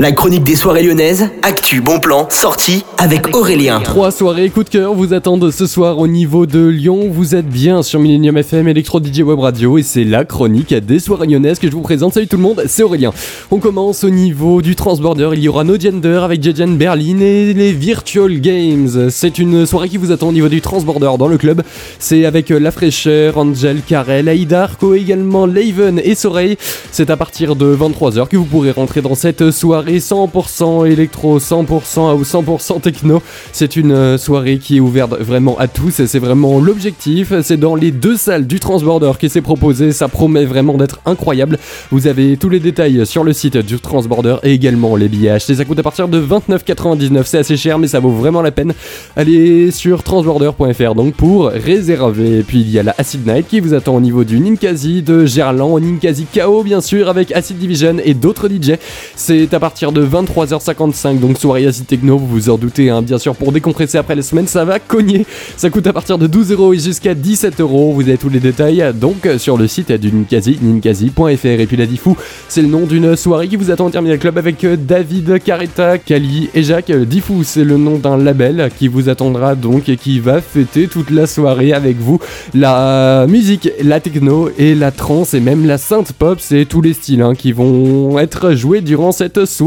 La chronique des soirées lyonnaises, actu, bon plan, sortie avec Aurélien. Trois soirées coup de cœur vous attendent ce soir au niveau de Lyon. Vous êtes bien sur Millennium FM, Electro DJ Web Radio et c'est la chronique des soirées lyonnaises que je vous présente. Salut tout le monde, c'est Aurélien. On commence au niveau du Transborder. Il y aura No Gender avec Jejen Berlin et les Virtual Games. C'est une soirée qui vous attend au niveau du Transborder dans le club. C'est avec La Fraîcheur, Angel Carrel, Aïda Arco, également Laven et Soreil. C'est à partir de 23h que vous pourrez rentrer dans cette soirée 100% électro, 100% ou 100% techno. C'est une euh, soirée qui est ouverte vraiment à tous et c'est vraiment l'objectif. C'est dans les deux salles du Transborder qui s'est proposé. Ça promet vraiment d'être incroyable. Vous avez tous les détails sur le site du Transborder et également les billets achetés. Ça coûte à partir de 29,99. C'est assez cher, mais ça vaut vraiment la peine. Allez sur transborder.fr donc pour réserver. Et puis il y a la Acid Night qui vous attend au niveau du Ninkasi de Gerland, Ninkasi KO bien sûr avec Acid Division et d'autres DJ. C'est à partir de 23h55. Donc soirée acid techno, vous vous en doutez, hein, bien sûr, pour décompresser après les semaines, ça va cogner. Ça coûte à partir de 12 euros et jusqu'à 17 euros. Vous avez tous les détails donc sur le site du Ninkasi, ninkasi.fr. Et puis la Diffou, c'est le nom d'une soirée qui vous attend au Terminal Club avec euh, David, Caretta, Kali et Jacques. Diffou, c'est le nom d'un label qui vous attendra donc et qui va fêter toute la soirée avec vous. La musique, la techno et la trance et même la synth pop, c'est tous les styles hein, qui vont être joués durant cette soirée.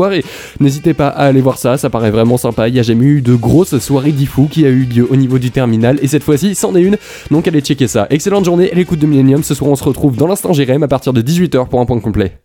N'hésitez pas à aller voir ça, ça paraît vraiment sympa. Il n'y a jamais eu de grosse soirée d'IFU qui a eu lieu au niveau du terminal et cette fois-ci, c'en est une. Donc allez checker ça. Excellente journée, l'écoute de Millennium. Ce soir, on se retrouve dans l'instant Jérém à partir de 18h pour un point complet.